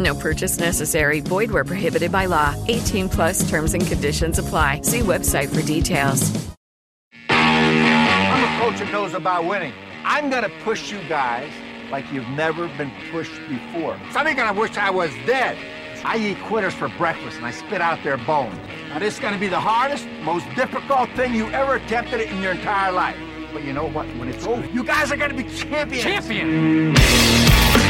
No purchase necessary. Void where prohibited by law. 18 plus terms and conditions apply. See website for details. I'm a coach that knows about winning. I'm going to push you guys like you've never been pushed before. Some of you going to wish I was dead. I eat quitters for breakfast and I spit out their bones. Now, this is going to be the hardest, most difficult thing you ever attempted in your entire life. But you know what? When it's over, you guys are going to be champions. Champion.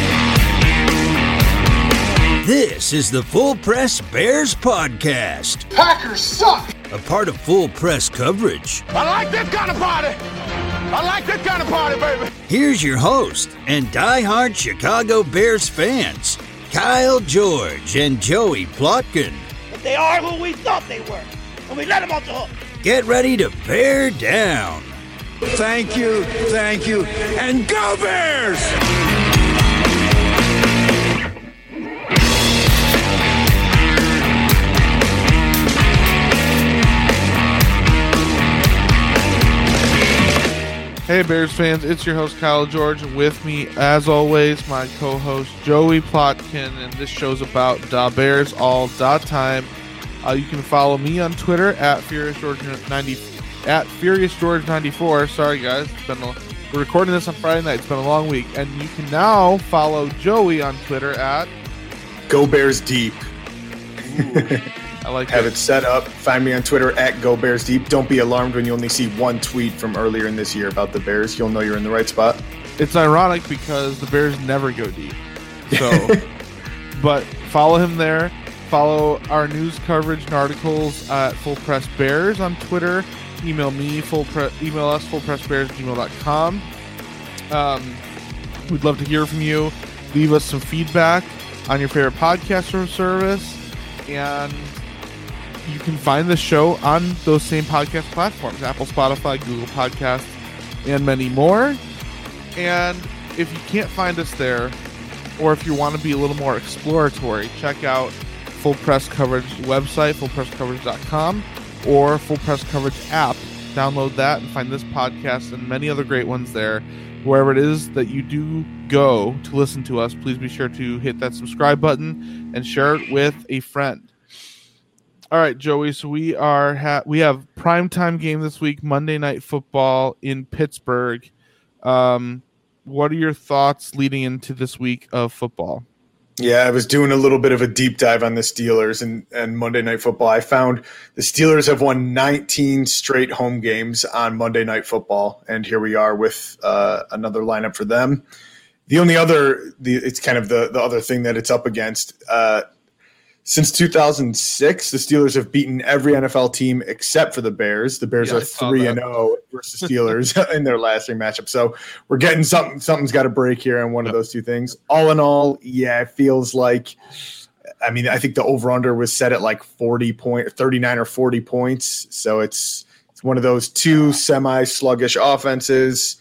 This is the Full Press Bears podcast. Packers suck. A part of Full Press coverage. I like this kind of party. I like this kind of party, baby. Here's your host and diehard Chicago Bears fans, Kyle George and Joey Plotkin. But they are who we thought they were, and we let them off the hook. Get ready to bear down. Thank you, thank you, and go Bears! Hey Bears fans, it's your host Kyle George, with me, as always, my co-host Joey Plotkin, and this show's about da Bears all da time. Uh, you can follow me on Twitter at Furious George ninety at Furious George ninety four. Sorry guys, it's been a, we're recording this on Friday night. It's been a long week, and you can now follow Joey on Twitter at Go Bears Deep. I like have it. it set up. Find me on Twitter at Go Bears Deep. Don't be alarmed when you only see one tweet from earlier in this year about the Bears. You'll know you're in the right spot. It's ironic because the Bears never go deep. So, but follow him there. Follow our news coverage and articles at Full Press Bears on Twitter. Email me, full pre- email us, fullpressbears gmail.com. Um, we'd love to hear from you. Leave us some feedback on your favorite podcast or service. And you can find the show on those same podcast platforms Apple, Spotify, Google Podcasts, and many more. And if you can't find us there, or if you want to be a little more exploratory, check out Full Press Coverage website, fullpresscoverage.com, or Full Press Coverage app. Download that and find this podcast and many other great ones there. Wherever it is that you do go to listen to us, please be sure to hit that subscribe button and share it with a friend. All right, Joey. So we are ha- we have prime time game this week, Monday Night Football in Pittsburgh. Um, what are your thoughts leading into this week of football? Yeah, I was doing a little bit of a deep dive on the Steelers and, and Monday Night Football. I found the Steelers have won 19 straight home games on Monday Night Football, and here we are with uh, another lineup for them. The only other, the, it's kind of the the other thing that it's up against. Uh, since 2006, the Steelers have beaten every NFL team except for the Bears. The Bears Yeah, are three and zero versus Steelers in their last three matchup. So we're getting something. Something's got to break here on one of those two things. All in all, yeah, it feels like. I mean, I think the over under was set at like 40 point, 39 or 40 points. So it's it's one of those two semi sluggish offenses.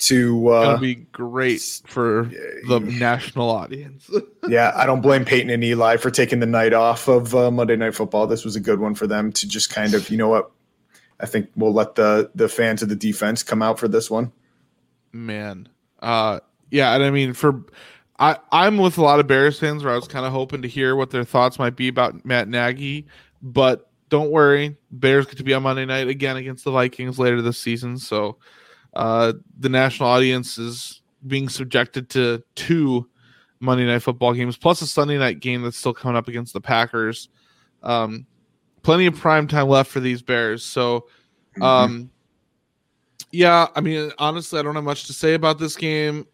To uh, be great for the national audience. yeah, I don't blame Peyton and Eli for taking the night off of uh, Monday Night Football. This was a good one for them to just kind of, you know what, I think we'll let the the fans of the defense come out for this one. Man, uh, yeah, and I mean for. I, I'm with a lot of Bears fans where I was kind of hoping to hear what their thoughts might be about Matt Nagy, but don't worry, Bears get to be on Monday night again against the Vikings later this season. So uh, the national audience is being subjected to two Monday night football games plus a Sunday night game that's still coming up against the Packers. Um, plenty of prime time left for these Bears. So, um, mm-hmm. yeah, I mean, honestly, I don't have much to say about this game.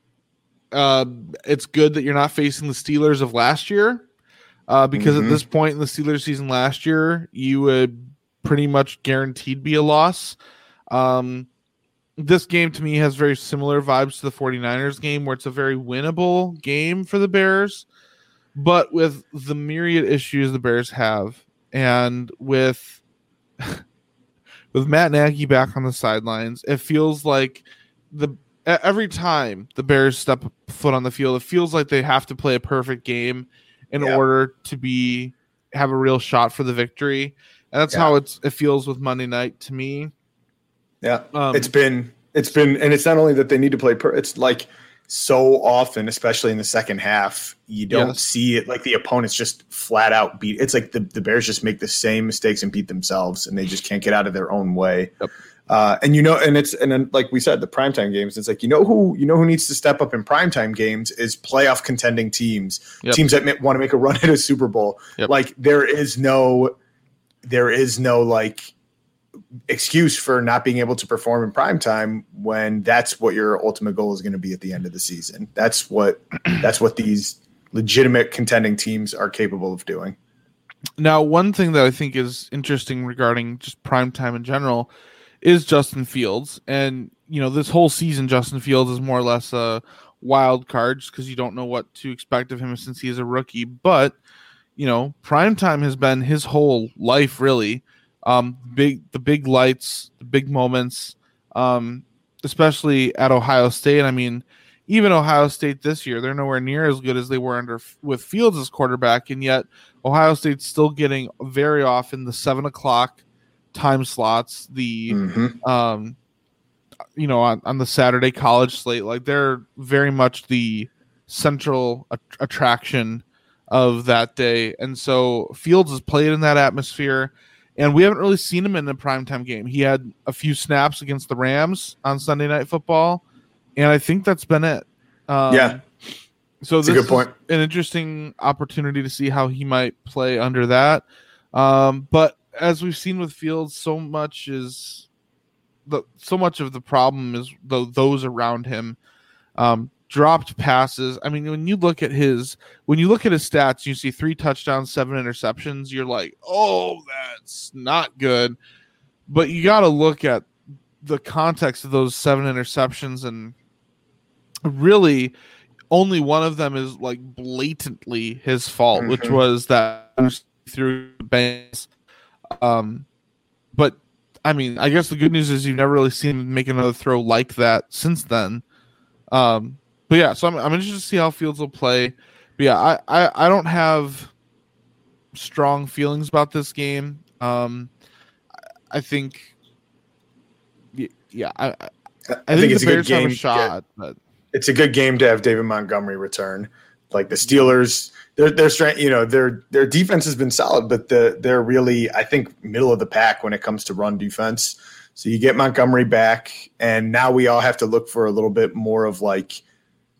Uh, it's good that you're not facing the Steelers of last year, uh, because mm-hmm. at this point in the Steelers season last year, you would pretty much guaranteed be a loss. Um, this game to me has very similar vibes to the 49ers game, where it's a very winnable game for the Bears, but with the myriad issues the Bears have, and with with Matt Nagy back on the sidelines, it feels like the every time the Bears step foot on the field, it feels like they have to play a perfect game in yeah. order to be have a real shot for the victory. And that's yeah. how it's it feels with Monday night to me. Yeah. Um, it's been it's been and it's not only that they need to play per, it's like so often, especially in the second half, you don't yes. see it like the opponents just flat out beat. It's like the, the Bears just make the same mistakes and beat themselves, and they just can't get out of their own way. Yep. Uh, and you know, and it's and then like we said, the primetime games. It's like you know who you know who needs to step up in primetime games is playoff contending teams, yep. teams that want to make a run at a Super Bowl. Yep. Like there is no, there is no like excuse for not being able to perform in primetime when that's what your ultimate goal is going to be at the end of the season. That's what that's what these legitimate contending teams are capable of doing. Now, one thing that I think is interesting regarding just primetime in general is Justin Fields. And, you know, this whole season, Justin Fields is more or less a wild card just because you don't know what to expect of him since he is a rookie. But, you know, primetime has been his whole life, really. Um, big, the big lights, the big moments, um, especially at Ohio State. I mean, even Ohio State this year, they're nowhere near as good as they were under with Fields as quarterback, and yet Ohio State's still getting very often the seven o'clock time slots, the mm-hmm. um, you know, on, on the Saturday college slate. Like they're very much the central a- attraction of that day, and so Fields has played in that atmosphere. And we haven't really seen him in the primetime game. He had a few snaps against the Rams on Sunday Night Football, and I think that's been it. Um, yeah. So that's this a good point. an interesting opportunity to see how he might play under that. Um, but as we've seen with Fields, so much is the so much of the problem is the, those around him. Um, dropped passes. I mean, when you look at his when you look at his stats, you see three touchdowns, seven interceptions. You're like, oh, that's not good. But you got to look at the context of those seven interceptions, and really, only one of them is like blatantly his fault, mm-hmm. which was that through banks um, but I mean, I guess the good news is you've never really seen him make another throw like that since then. Um, but yeah, so I'm, I'm interested to see how Fields will play. But yeah, I, I, I don't have strong feelings about this game. Um, I think, yeah, I, I, I think, think, it's a good game. A shot, but it's a good game to have David Montgomery return. Like the Steelers, their their strength, you know, their their defense has been solid, but the they're really, I think, middle of the pack when it comes to run defense. So you get Montgomery back, and now we all have to look for a little bit more of like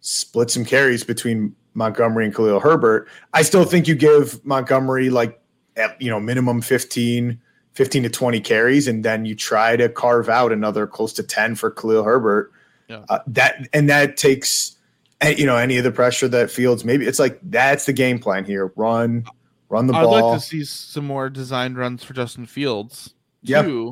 split some carries between Montgomery and Khalil Herbert. I still think you give Montgomery like at you know minimum 15, 15 to 20 carries, and then you try to carve out another close to 10 for Khalil Herbert. Yeah. Uh, that and that takes you know any of the pressure that Fields maybe it's like that's the game plan here. Run, run the I'd ball. I'd like to see some more designed runs for Justin Fields. Yeah.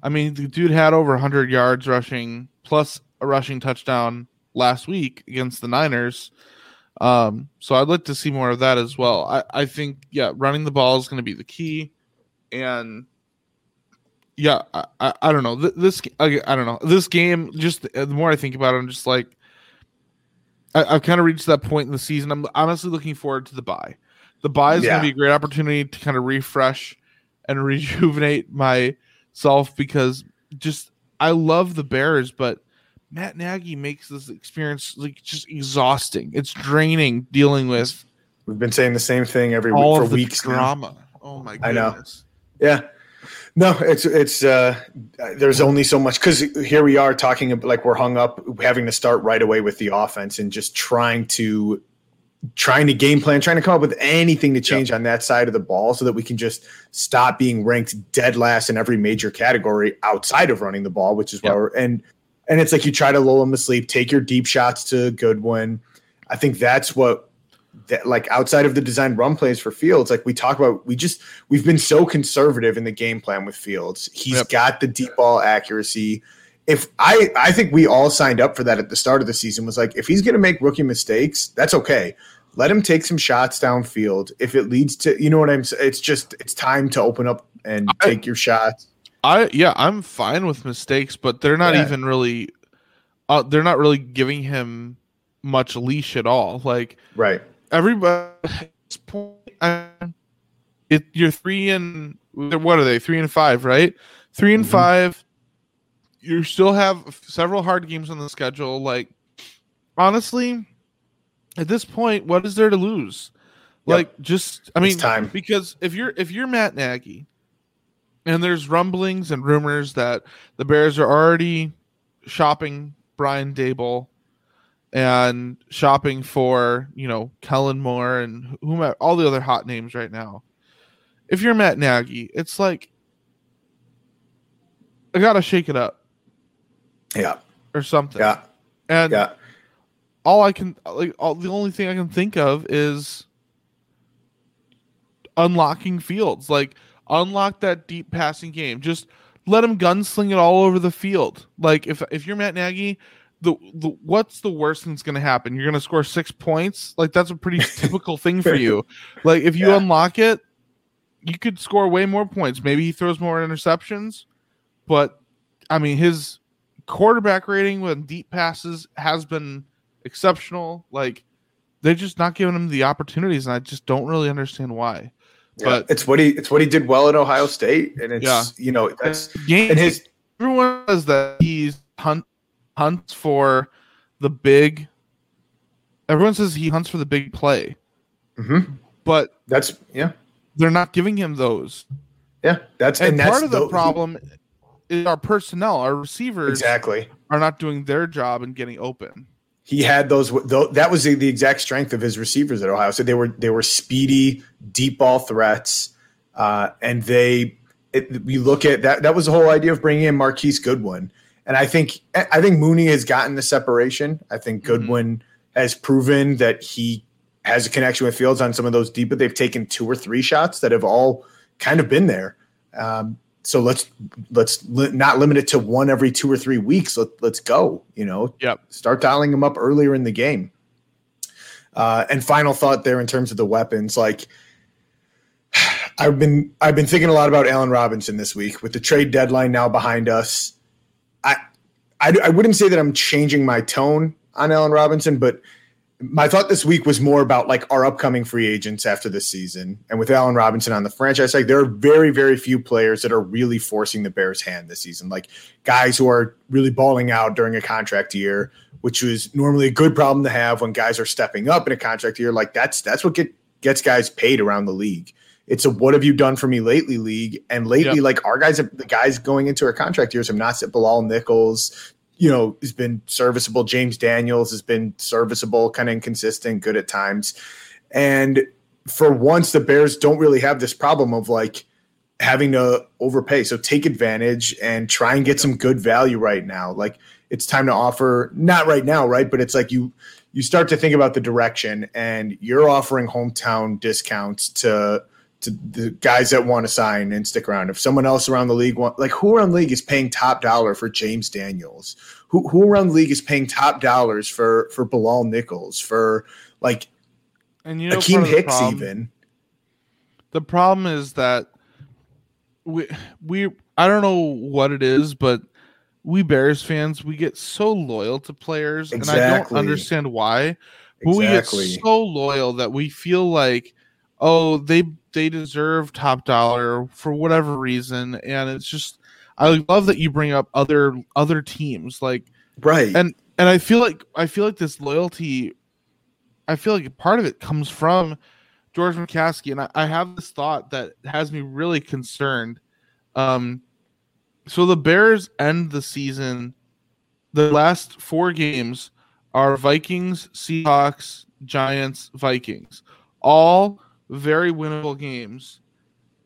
I mean, the dude had over 100 yards rushing plus a rushing touchdown last week against the Niners. Um, so I'd like to see more of that as well. I, I think, yeah, running the ball is going to be the key. And yeah, I, I, I don't know. This, I, I, don't know. This game, just the more I think about it, I'm just like, I, have kind of reached that point in the season. I'm honestly looking forward to the bye. The bye is yeah. going to be a great opportunity to kind of refresh and rejuvenate myself because just I love the Bears, but Matt Nagy makes this experience like just exhausting. It's draining dealing with. We've been saying the same thing every week for weeks. now. drama. Oh my I know. goodness! Yeah. No, it's it's uh there's only so much cuz here we are talking about like we're hung up having to start right away with the offense and just trying to trying to game plan, trying to come up with anything to change on that side of the ball so that we can just stop being ranked dead last in every major category outside of running the ball, which is why we're and and it's like you try to lull them to sleep, take your deep shots to Goodwin. I think that's what that like outside of the design run plays for Fields, like we talk about, we just we've been so conservative in the game plan with Fields. He's Yep. got the deep ball accuracy. If I I think we all signed up for that at the start of the season was like if he's going to make rookie mistakes, that's okay. Let him take some shots downfield. If it leads to, you know what I'm saying? It's just it's time to open up and take your shots. I yeah, I'm fine with mistakes, but they're not Yeah. even really. Uh, they're not really giving him much leash at all. Like Right. everybody, at this point, it you're three and what are they? Three and five, right? Three and five. You still have several hard games on the schedule. Like honestly, at this point, what is there to lose? Yep. Like just, I mean, It's time. because if you're if you're Matt Nagy, and there's rumblings and rumors that the Bears are already shopping Brian Daboll and shopping for you know Kellen Moore and whomever all the other hot names right now. If you're Matt Nagy, it's like I gotta shake it up Yeah. or something. Yeah. And Yeah. all I can like all the only thing I can think of is unlocking fields. Like unlock that deep passing game. Just let him gunsling it all over the field. Like if if you're Matt Nagy, the, the what's the worst thing that's going to happen? You're going to score 6 points? Like that's a pretty typical thing for you. Like if you Yeah. unlock it, you could score way more points. Maybe he throws more interceptions, but I mean his quarterback rating with deep passes has been exceptional. Like they're just not giving him the opportunities, and I just don't really understand why. But it's what he it's what he did well at Ohio State, and it's Yeah. you know that's game and his everyone says that he's hunt hunts for the big. Everyone says he hunts for the big play, Mhm. but that's yeah they're not giving him those. yeah that's And, and, that's part of the tho- problem is our personnel, our receivers exactly. are not doing their job and getting open. He had those. tho- That was the, the exact strength of his receivers at Ohio. So they were they were speedy, deep ball threats, uh, and they. It, we look at that. That was the whole idea of bringing in Marquise Goodwin, and I think I think Mooney has gotten the separation. I think Goodwin has proven that he has a connection with Fields on some of those deep, but they've taken two or three shots that have all kind of been there. Um, so let's let's li- not limit it to one every two or three weeks. Let, let's go. You know, Yep. start dialing them up earlier in the game. Uh, and final thought there in terms of the weapons, like I've been I've been thinking a lot about Allen Robinson this week with the trade deadline now behind us. I I, I wouldn't say that I'm changing my tone on Allen Robinson, but my thought this week was more about like our upcoming free agents after this season. And with Allen Robinson on the franchise tag, there are very, very few players that are really forcing the Bears' hand this season. Like guys who are really balling out during a contract year, which is normally a good problem to have when guys are stepping up in a contract year. Like that's that's what get, gets guys paid around the league. It's a what have you done for me lately league. And lately, Yep. like our guys, the guys going into our contract years have not set Bilal Nichols, you know, has been serviceable. James Daniels has been serviceable, kind of inconsistent, good at times. And for once, the Bears don't really have this problem of like having to overpay. So take advantage and try and get some good value right now. Like it's time to offer, not right now, right? But it's like you you start to think about the direction and you're offering hometown discounts to to the guys that want to sign and stick around. If someone else around the league want like who around the league is paying top dollar for James Daniels? Who who around the league is paying top dollars for for Bilal Nichols for like And you know, Akiem Hicks problem- even? The problem is that we we I don't know what it is, but we Bears fans we get so loyal to players, and I don't understand why. But we get so loyal that we feel like, oh, they they deserve top dollar for whatever reason, and it's just I love that you bring up other other teams like right. and and I feel like I feel like this loyalty I feel like part of it comes from George McCaskey and I, I have this thought that has me really concerned. Um so the Bears end the season the last four games are Vikings, Seahawks, Giants, Vikings. All very winnable games.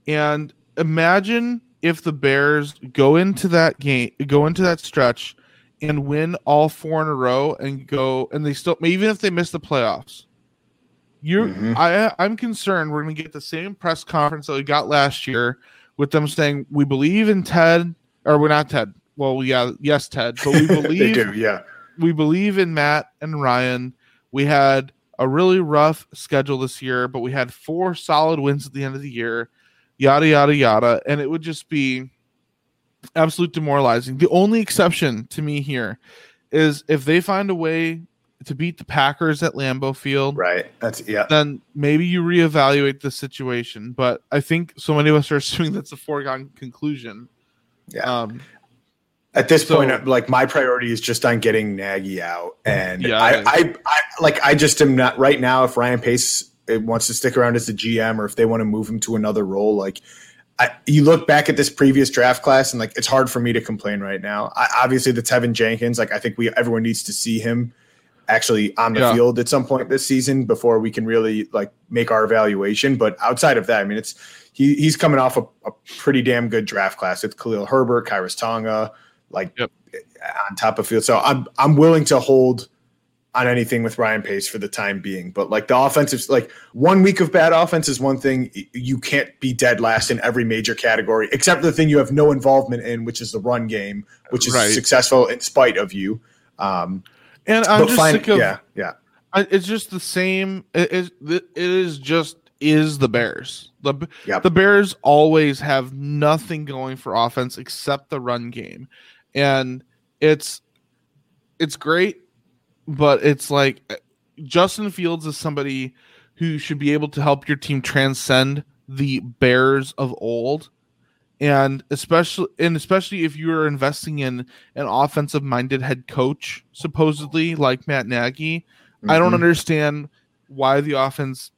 And imagine if the Bears go into that game, go into that stretch and win all four in a row and go and they still even if they miss the playoffs. You're mm-hmm. I I'm concerned we're gonna get the same press conference that we got last year with them saying we believe in Ted or we're not Ted. Well, yeah, yes, Ted, but we believe do, yeah. We believe in Matt and Ryan. We had a really rough schedule this year, but we had four solid wins at the end of the year, yada, yada, yada. And it would just be absolute demoralizing. The only exception to me here is if they find a way to beat the Packers at Lambeau Field. Right. That's, yeah. Then maybe you reevaluate the situation. But I think so many of us are assuming that's a foregone conclusion. Yeah. Um, at this so, point, like my priority is just on getting Nagy out, and yeah, I, I, I, like I just am not right now. If Ryan Pace uh, wants to stick around as the GM, or if they want to move him to another role, like I, you look back at this previous draft class, and like it's hard for me to complain right now. I, obviously, the Teven Jenkins, like I think we everyone needs to see him actually on the yeah. field at some point this season before we can really like make our evaluation. But outside of that, I mean, it's he, he's coming off a, a pretty damn good draft class with Khalil Herbert, Khyiris Tonga like yep. on top of field. So I'm I'm willing to hold on anything with Ryan Pace for the time being. But like the offensive, like one week of bad offense is one thing. You can't be dead last in every major category, except the thing you have no involvement in, which is the run game, which is right. successful in spite of you. Um, and I'm just fine, sick of yeah, yeah. It's just the same. It is. It is just is the Bears. The yep. the Bears always have nothing going for offense except the run game and it's it's great, but it's like Justin Fields is somebody who should be able to help your team transcend the Bears of old. And especially and especially if you're investing in an offensive minded head coach, supposedly like Matt Nagy, mm-hmm. I don't mm-hmm. understand why the offense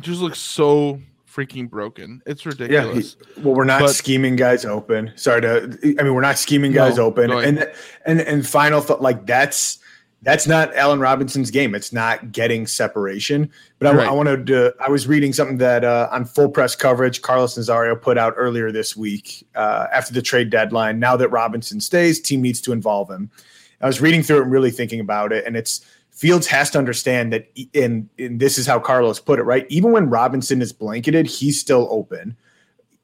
just looks so freaking broken. It's ridiculous. Yeah, he, well, we're not but, scheming guys open. Sorry to. I mean, we're not scheming guys no, open. And and and final thought, like that's that's not Allen Robinson's game. It's not getting separation. But I, right. I wanted to. I was reading something that uh, on full press coverage, Carlos Nazario put out earlier this week uh, after the trade deadline. Now that Robinson stays, team needs to involve him. I was reading through it and really thinking about it, and it's Fields has to understand that, and, and this is how Carlos put it, right? Even when Robinson is blanketed, he's still open.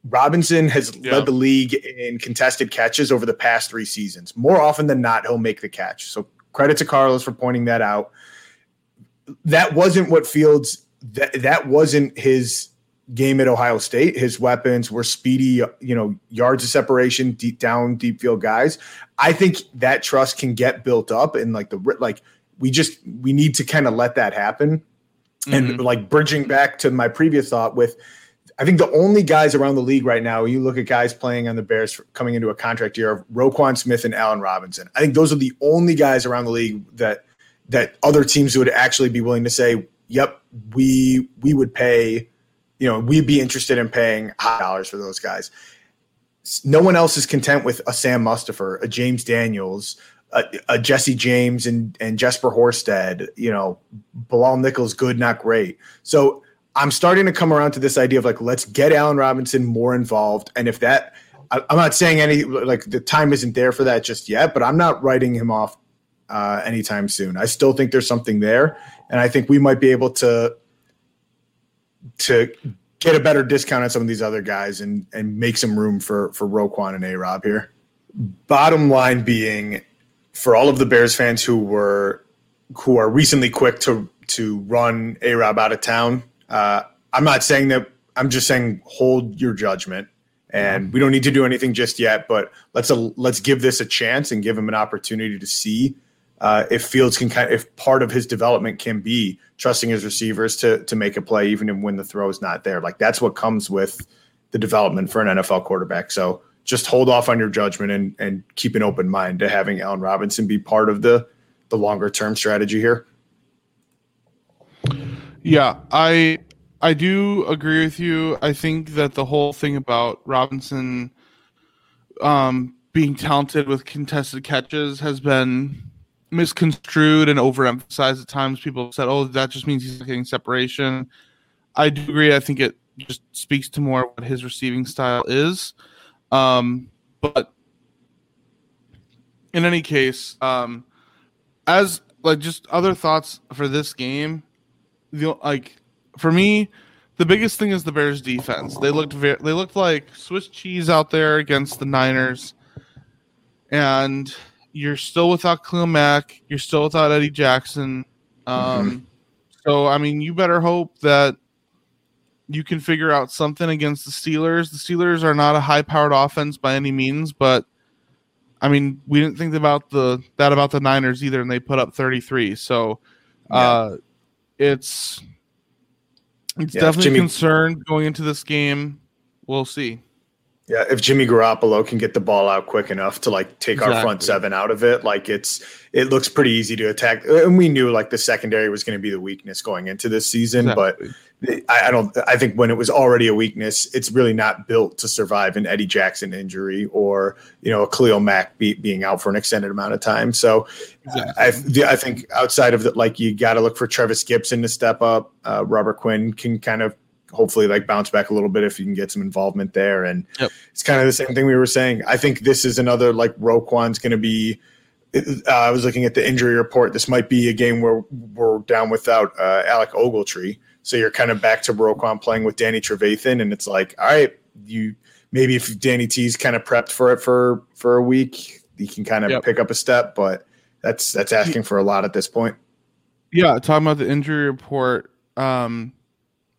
Robinson has yeah. led the league in contested catches over the past three seasons. More often than not, he'll make the catch. So credit to Carlos for pointing that out. That wasn't what Fields that that wasn't his game at Ohio State. His weapons were speedy, you know, yards of separation, deep down, deep field guys. I think that trust can get built up and like the like we just we need to kind of let that happen. Mm-hmm. And like bridging back to my previous thought with I think the only guys around the league right now, you look at guys playing on the Bears coming into a contract year of Roquan Smith and Allen Robinson. I think those are the only guys around the league that that other teams would actually be willing to say, "Yep, we we would pay, you know, we'd be interested in paying high dollars for those guys." No one else is content with a Sam Mustipher, a James Daniels, a, a, Jesse James and and Jesper Horsted, you know, Bilal Nichols, good, not great. So I'm starting to come around to this idea of like, let's get Allen Robinson more involved. And if that, I, am not saying any like the time isn't there for that just yet, but I'm not writing him off uh, anytime soon. I still think there's something there, and I think we might be able to to get a better discount on some of these other guys and and make some room for for Roquan and A Rob here. Bottom line being, for all of the Bears fans who were who are recently quick to to run A Rob out of town, uh, I'm not saying that. I'm just saying hold your judgment, and we don't need to do anything just yet. But let's a, let's give this a chance and give him an opportunity to see uh, if Fields can kind of, if part of his development can be trusting his receivers to to make a play even when the throw is not there. Like that's what comes with the development for an NFL quarterback. So just hold off on your judgment and and keep an open mind to having Allen Robinson be part of the the longer term strategy here. Yeah, I I do agree with you. I think that the whole thing about Robinson um, being talented with contested catches has been misconstrued and overemphasized at times. People have said, "Oh, that just means he's getting separation." I do agree. I think it just speaks to more what his receiving style is. Um, but in any case, um, as like just other thoughts for this game, the like for me, the biggest thing is the Bears defense. They looked very, they looked like Swiss cheese out there against the Niners, and you're still without Khalil Mack. You're still without Eddie Jackson. Um, mm-hmm. So I mean, you better hope that you can figure out something against the Steelers. The Steelers are not a high-powered offense by any means, but I mean, we didn't think about the that about the Niners either, and they put up 33. So uh, it's it's yeah, definitely Jimmy, concerned going into this game. We'll see. Yeah, if Jimmy Garoppolo can get the ball out quick enough to like take exactly. our front seven out of it, like it's it looks pretty easy to attack. And we knew like the secondary was going to be the weakness going into this season, exactly. but I, I, don't. I think when it was already a weakness, it's really not built to survive an Eddie Jackson injury or you know a Khalil Mack be, being out for an extended amount of time. So exactly. I, I think outside of that, like you got to look for Trevis Gipson to step up. Uh, Robert Quinn can kind of hopefully like bounce back a little bit if you can get some involvement there. And yep. it's kind of the same thing we were saying. I think this is another like Roquan's going to be. Uh, I was looking at the injury report. This might be a game where we're down without uh, Alec Ogletree. So you're kind of back to Roquan playing with Danny Trevathan, and it's like, all right, you maybe if Danny T's kind of prepped for it for for a week, he can kind of yep. pick up a step, but that's that's asking for a lot at this point. Yeah, talking about the injury report. Um,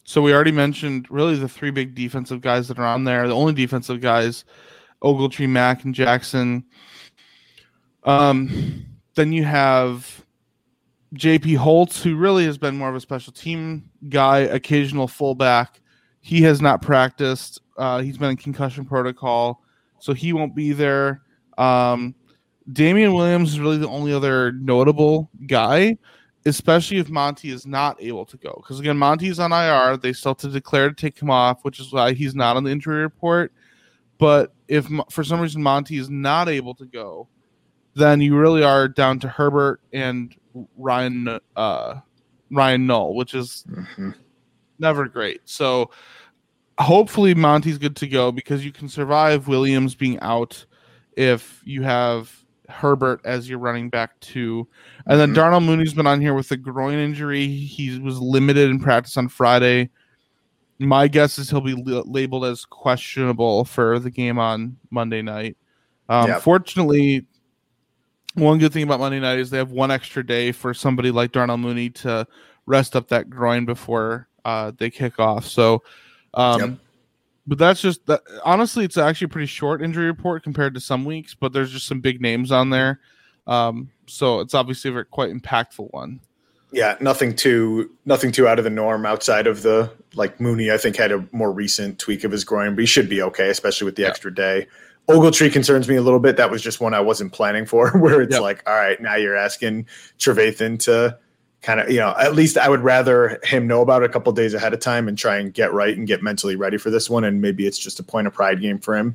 so we already mentioned really the three big defensive guys that are on there. The only defensive guys, Ogletree, Mack, and Jackson. Um, then you have JP Holtz, who really has been more of a special team guy, occasional fullback. He has not practiced. Uh, he's been in concussion protocol, so he won't be there. Um, Damien Williams is really the only other notable guy especially if Monty is not able to go. Because again, Monty's on IR. They still have to declare to take him off, which is why he's not on the injury report. But if for some reason Monty is not able to go, then you really are down to Herbert and Ryan uh, Ryan Nall, which is mm-hmm. never great. So hopefully Monty's good to go because you can survive Williams being out if you have Herbert as your running back too. And then mm-hmm. Darnell Mooney's been on here with a groin injury. He was limited in practice on Friday. My guess is he'll be labeled as questionable for the game on Monday night. Um, yep. Fortunately, one good thing about Monday night is they have one extra day for somebody like Darnell Mooney to rest up that groin before uh, they kick off. So, um, yep but that's just that. Honestly, it's actually a pretty short injury report compared to some weeks, but there's just some big names on there. Um, so it's obviously a very, quite impactful one. Yeah, nothing too nothing too out of the norm outside of the like Mooney. I think had a more recent tweak of his groin, but he should be okay, especially with the yeah. extra day. Ogletree concerns me a little bit. That was just one I wasn't planning for. Where it's yep. like, all right, now you're asking Trevathan to kind of you know at least i would rather him know about it a couple days ahead of time and try and get right and get mentally ready for this one and maybe it's just a point of pride game for him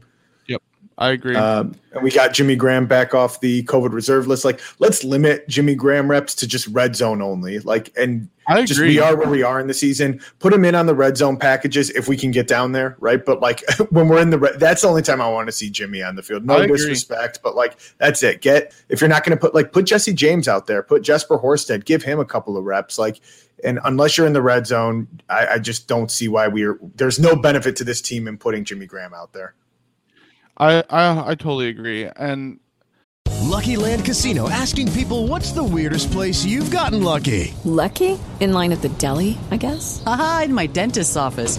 i agree um, and we got jimmy graham back off the covid reserve list like let's limit jimmy graham reps to just red zone only like and I agree. We are where we are in the season. Put him in on the red zone packages if we can get down there, right? But like when we're in the red, that's the only time I want to see Jimmy on the field. No disrespect, but like that's it. Get if you're not going to put like put Jesse James out there, put Jesper Horsted, give him a couple of reps, like. And unless you're in the red zone, I, I just don't see why we're. There's no benefit to this team in putting Jimmy Graham out there. I, I I totally agree, and Lucky Land Casino asking people what's the weirdest place you've gotten lucky? Lucky? In line at the deli, I guess? Aha, in my dentist's office.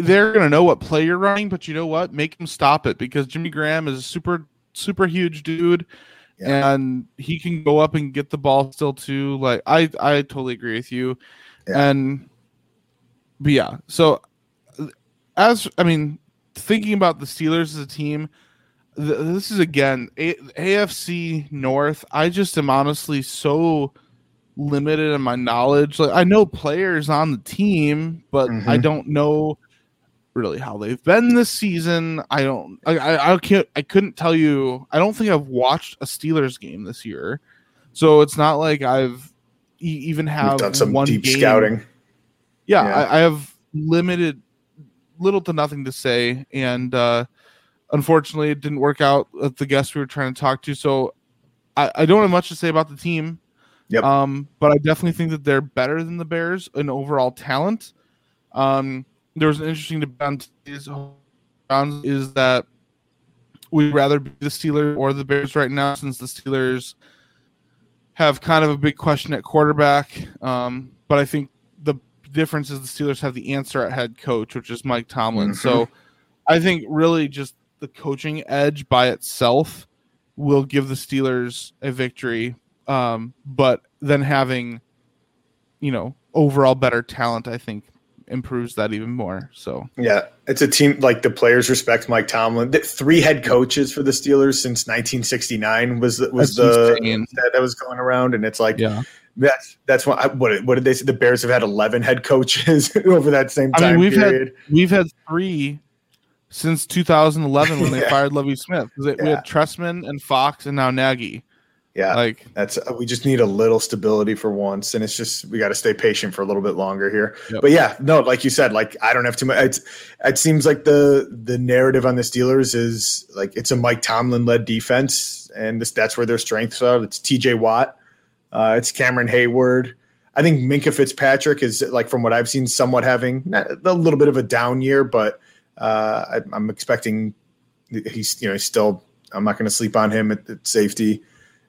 They're gonna know what play you're running, but you know what? Make them stop it because Jimmy Graham is a super super huge dude, yeah. and he can go up and get the ball still too. Like I I totally agree with you, yeah. and but yeah. So as I mean, thinking about the Steelers as a team, th- this is again a- AFC North. I just am honestly so limited in my knowledge. Like I know players on the team, but mm-hmm. I don't know really how they've been this season. I don't. I, I, I can't. I couldn't tell you. I don't think I've watched a Steelers game this year, so it's not like I've even have You've done some one deep game. scouting. Yeah, yeah. I, I, have limited, little to nothing to say, and uh, unfortunately, it didn't work out with the guests we were trying to talk to. So I, I don't have much to say about the team. Yep. Um, but I definitely think that they're better than the Bears in overall talent. Um, there was an interesting debate on is that we'd rather be the Steelers or the Bears right now, since the Steelers have kind of a big question at quarterback. Um, but I think the difference is the Steelers have the answer at head coach, which is Mike Tomlin. Mm-hmm. So I think really just the coaching edge by itself will give the Steelers a victory. Um, but then having, you know, overall better talent, I think improves that even more. So yeah, it's a team like the players respect Mike Tomlin. Three head coaches for the Steelers since 1969 was was that's the that, that, was going around, and it's like yeah. That's that's what what what did they say? The Bears have had eleven head coaches over that same time I mean, we've period. Had, we've had three since 2011 when they fired Lovie Smith. We had Trestman and Fox, and now Nagy. Yeah, like that's uh, we just need a little stability for once, and it's just we got to stay patient for a little bit longer here. Yep. But yeah, no, like you said, like I don't have too much. It's, it seems like the the narrative on the Steelers is like it's a Mike Tomlin led defense, and this, that's where their strengths are. It's T.J. Watt, uh, it's Cameron Heyward. I think Minkah Fitzpatrick is like from what I've seen, somewhat having a little bit of a down year, but uh, I, I'm expecting he's you know he's still. I'm not going to sleep on him at, at safety.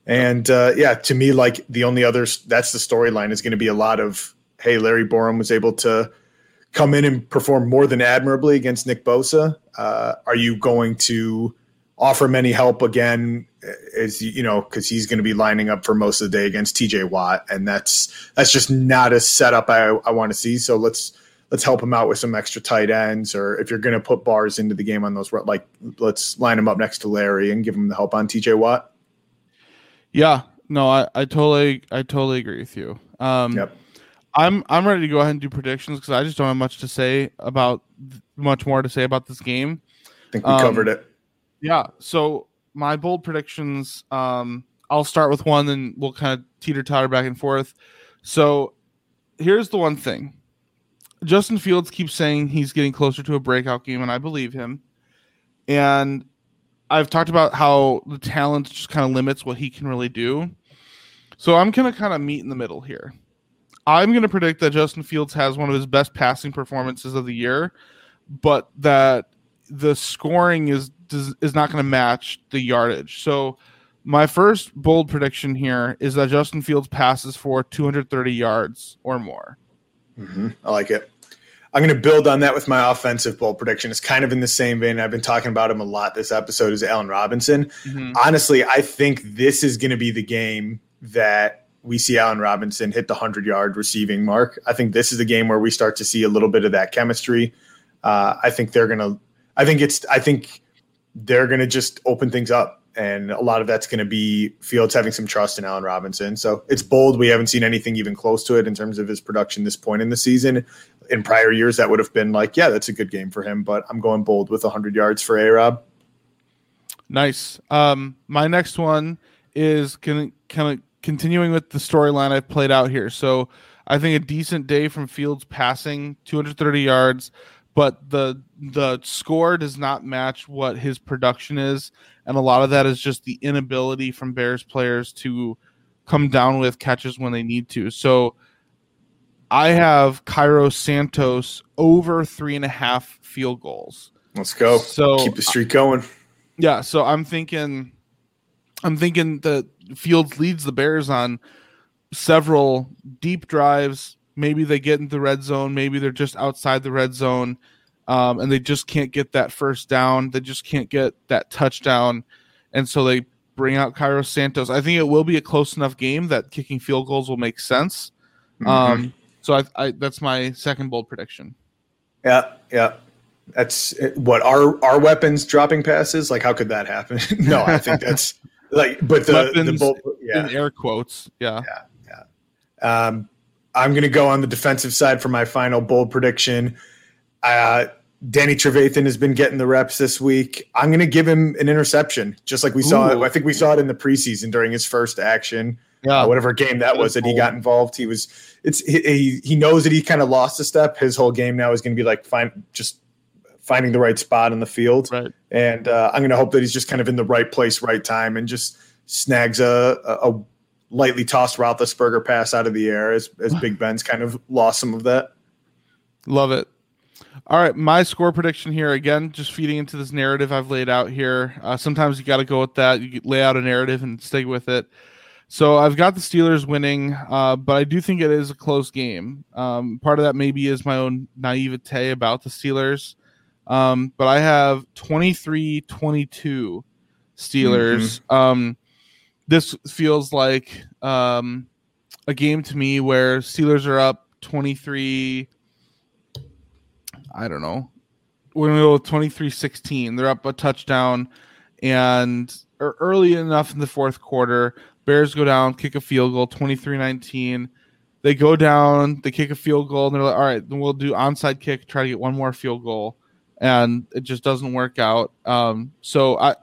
And uh, yeah, to me, like the only other that's the storyline is going to be a lot of hey, Larry Borom was able to come in and perform more than admirably against Nick Bosa. Uh, are you going to offer him any help again? Is you know because he's going to be lining up for most of the day against T.J. Watt, and that's that's just not a setup I, I want to see. So let's let's help him out with some extra tight ends, or if you're going to put bars into the game on those, like let's line him up next to Larry and give him the help on T.J. Watt. Yeah, no, I, I totally I totally agree with you. Um, yep. I'm I'm ready to go ahead and do predictions because I just don't have much to say about much more to say about this game. I think we um, covered it. Yeah. So my bold predictions. Um, I'll start with one, and we'll kind of teeter totter back and forth. So here's the one thing. Justin Fields keeps saying he's getting closer to a breakout game, and I believe him. And I've talked about how the talent just kind of limits what he can really do. So I'm going to kind of meet in the middle here. I'm going to predict that Justin Fields has one of his best passing performances of the year, but that the scoring is is not going to match the yardage. So My first bold prediction here is that Justin Fields passes for 230 yards or more. Mm-hmm. I like it. I'm going to build on that with my offensive bold prediction. It's kind of in the same vein. I've been talking about him a lot this episode. Is Allen Robinson? Mm-hmm. Honestly, I think this is going to be the game that we see Allen Robinson hit the 100 yard receiving mark. I think this is the game where we start to see a little bit of that chemistry. Uh, I think they're going to, I think it's, I think they're going to just open things up. And a lot of that's going to be Fields having some trust in Allen Robinson. So it's bold. We haven't seen anything even close to it in terms of his production this point in the season. In prior years, that would have been like, yeah, that's a good game for him. But I'm going bold with 100 yards for A Rob. Nice. Um, my next one is kind of continuing with the storyline I've played out here. So I think a decent day from Fields passing 230 yards, but the the score does not match what his production is, and a lot of that is just the inability from Bears players to come down with catches when they need to. So I have Cairo Santos over three and a half field goals. Let's go. So keep the streak going. Yeah, so I'm thinking I'm thinking that Fields leads the Bears on several deep drives. Maybe they get into the red zone. Maybe they're just outside the red zone, um, and they just can't get that first down. They just can't get that touchdown, and so they bring out Cairo Santos. I think it will be a close enough game that kicking field goals will make sense. Mm-hmm. Um, so I, I, that's my second bold prediction. Yeah, yeah. That's what our our weapons dropping passes. Like, how could that happen? no, I think that's like, but the, Weapons the bold, yeah, in air quotes. Yeah. yeah, yeah. Um, I'm going to go on the defensive side for my final bold prediction. Uh, Danny Trevathan has been getting the reps this week. I'm going to give him an interception, just like we saw. Ooh. I think we saw it in the preseason during his first action. Yeah. Uh, whatever game that was that he got involved. He was. It's he he, he knows that he kind of lost a step. His whole game now is going to be like find just finding the right spot in the field. Right. And uh, I'm going to hope that he's just kind of in the right place, right time, and just snags a, a, a lightly tossed Roethlisberger pass out of the air as, as Big Ben's kind of lost some of that. Love it. All right, my score prediction here again, just feeding into this narrative I've laid out here. Uh, sometimes you got to go with that. You lay out a narrative and stick with it. So I've got the Steelers winning, uh, but I do think it is a close game. Um, part of that maybe is my own naivete about the Steelers. Um, but I have 23 22 Steelers. Um, this feels like um, a game to me where Steelers are up 23. I don't know. We're going to go with 23 16. They're up a touchdown and or early enough in the fourth quarter. Bears go down, kick a field goal, 23 19. They go down, they kick a field goal, and they're like, all right, then we'll do onside kick, try to get one more field goal. And it just doesn't work out. Um, so I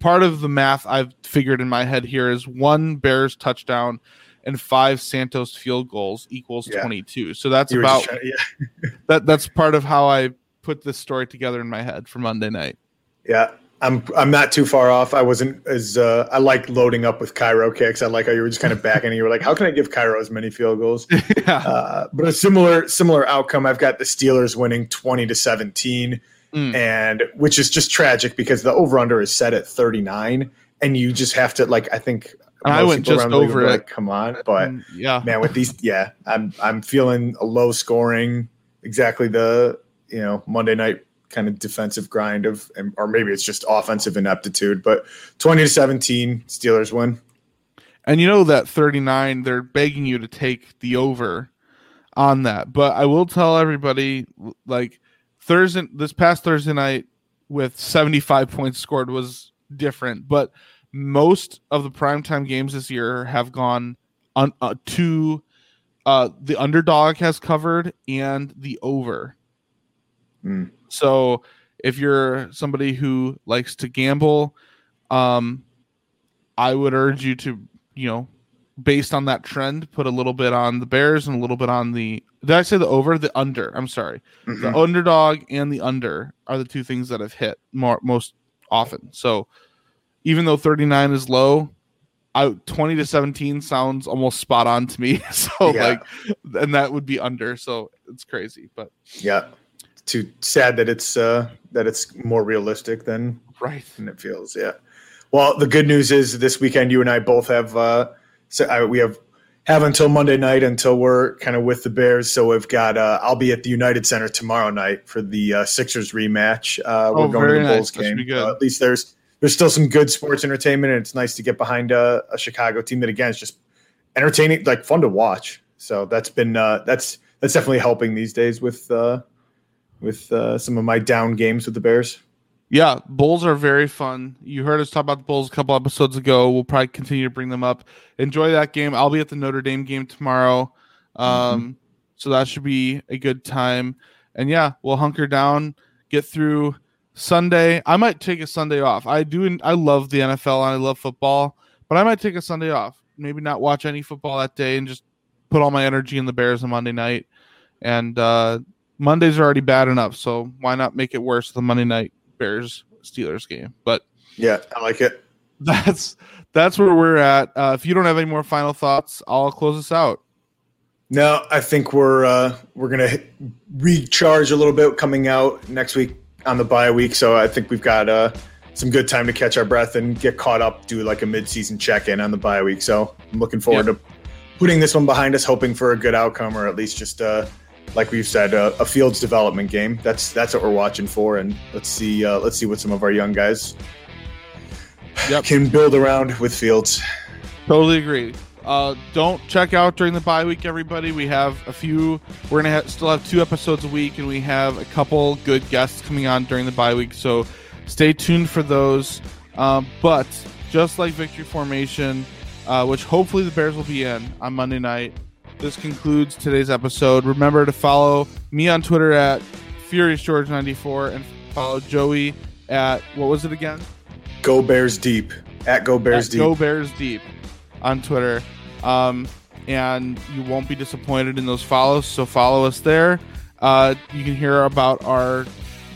part of the math I've figured in my head here is one Bears touchdown and five Santos field goals equals Yeah. 22. So that's about trying- yeah. that that's part of how I put this story together in my head for Monday night. Yeah, I'm I'm not too far off. I wasn't as uh, I like loading up with Cairo kicks. I like how you were just kind of backing and you were like, how can I give Cairo as many field goals? uh, but a similar similar outcome. I've got the Steelers winning twenty to seventeen, Mm. and which is just tragic because the over under is set at thirty nine, and you just have to like I think. I went just around the league over it. Like, Come on, but Mm, yeah. man, with these, yeah, I'm I'm feeling a low scoring, exactly the you know Monday night kind of defensive grind of, or maybe it's just offensive ineptitude. But twenty to seventeen, Steelers win. And you know that 39, they're begging you to take the over on that. But I will tell everybody like Thursday this past Thursday night with 75 points scored was different, but most of the primetime games this year have gone on uh, to uh the underdog has covered and the over. Mm. So if you're somebody who likes to gamble, um, I would urge you to, you know, based on that trend, put a little bit on the Bears and a little bit on the. Did I say the over? The under. I'm sorry. The Mhm. underdog and the under are the two things that have hit more most often. So even though 39 is low, I 20 to 17 sounds almost spot on to me. So Yeah. like, and that would be under. So it's crazy, but Yeah, too sad that it's uh that it's more realistic than right than it feels. Yeah. Well, the good news is this weekend you and I both have uh, so I, we have have until Monday night until we're kind of with the Bears. So we've got uh, I'll be at the United Center tomorrow night for the uh, Sixers rematch. Uh, we're Oh, going to very the Bulls nice. That should be game. at least there's there's still some good sports entertainment, and it's nice to get behind a, a Chicago team that again is just entertaining, like fun to watch. So that's been uh, that's that's definitely helping these days with uh, with uh, some of my down games with the Bears. Yeah, Bulls are very fun. You heard us talk about the Bulls a couple episodes ago. We'll probably continue to bring them up. Enjoy that game. I'll be at the Notre Dame game tomorrow. Um, So that should be a good time. And yeah, we'll hunker down, get through Sunday. I might take a Sunday off. I do. I love the NFL and I love football, but I might take a Sunday off. Maybe not watch any football that day and just put all my energy in the Bears on Monday night. And uh, Mondays are already bad enough, so why not make it worse with the Monday night Bears Steelers game? But Yeah, I like it. that's that's where we're at. Uh, if you don't have any more final thoughts, I'll close this out. No, I think we're uh, we're gonna hit- recharge a little bit coming out next week on the bye week. So I think we've got uh, some good time to catch our breath and get caught up. Do like a mid-season check-in on the bye week. So I'm looking forward Yeah. to putting this one behind us, hoping for a good outcome or at least just uh, like we've said, uh, a Fields development game. That's that's what we're watching for, and let's see uh, let's see what some of our young guys can build around with Fields. Totally agree. Uh, don't check out during the bye week, everybody. We have a few. We're gonna ha- still have two episodes a week, and we have a couple good guests coming on during the bye week. So stay tuned for those. Um, but just like Victory Formation, uh, which hopefully the Bears will be in on Monday night. This concludes today's episode. Remember to follow me on Twitter at FuriousGeorge94 and follow Joey at what was it again? Go Bears deep at Go Bears at deep. Go Bears Deep on Twitter. Um, and you won't be disappointed in those follows. So follow us there. Uh, you can hear about our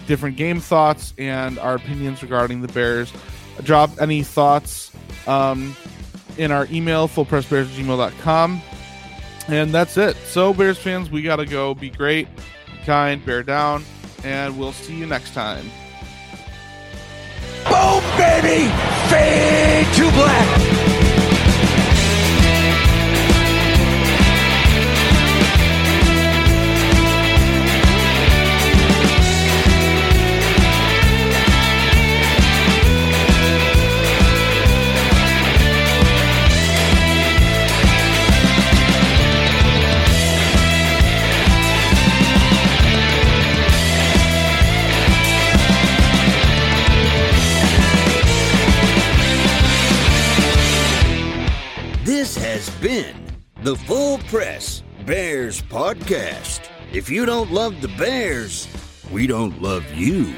different game thoughts and our opinions regarding the Bears. Drop any thoughts um, in our email, fullpressbears at gmail.com. And that's it. So, Bears fans, we got to go. Be great, be kind, bear down, and we'll see you next time. Boom, baby! Fade to black! The Full Press Bears Podcast. If you don't love the Bears, we don't love you.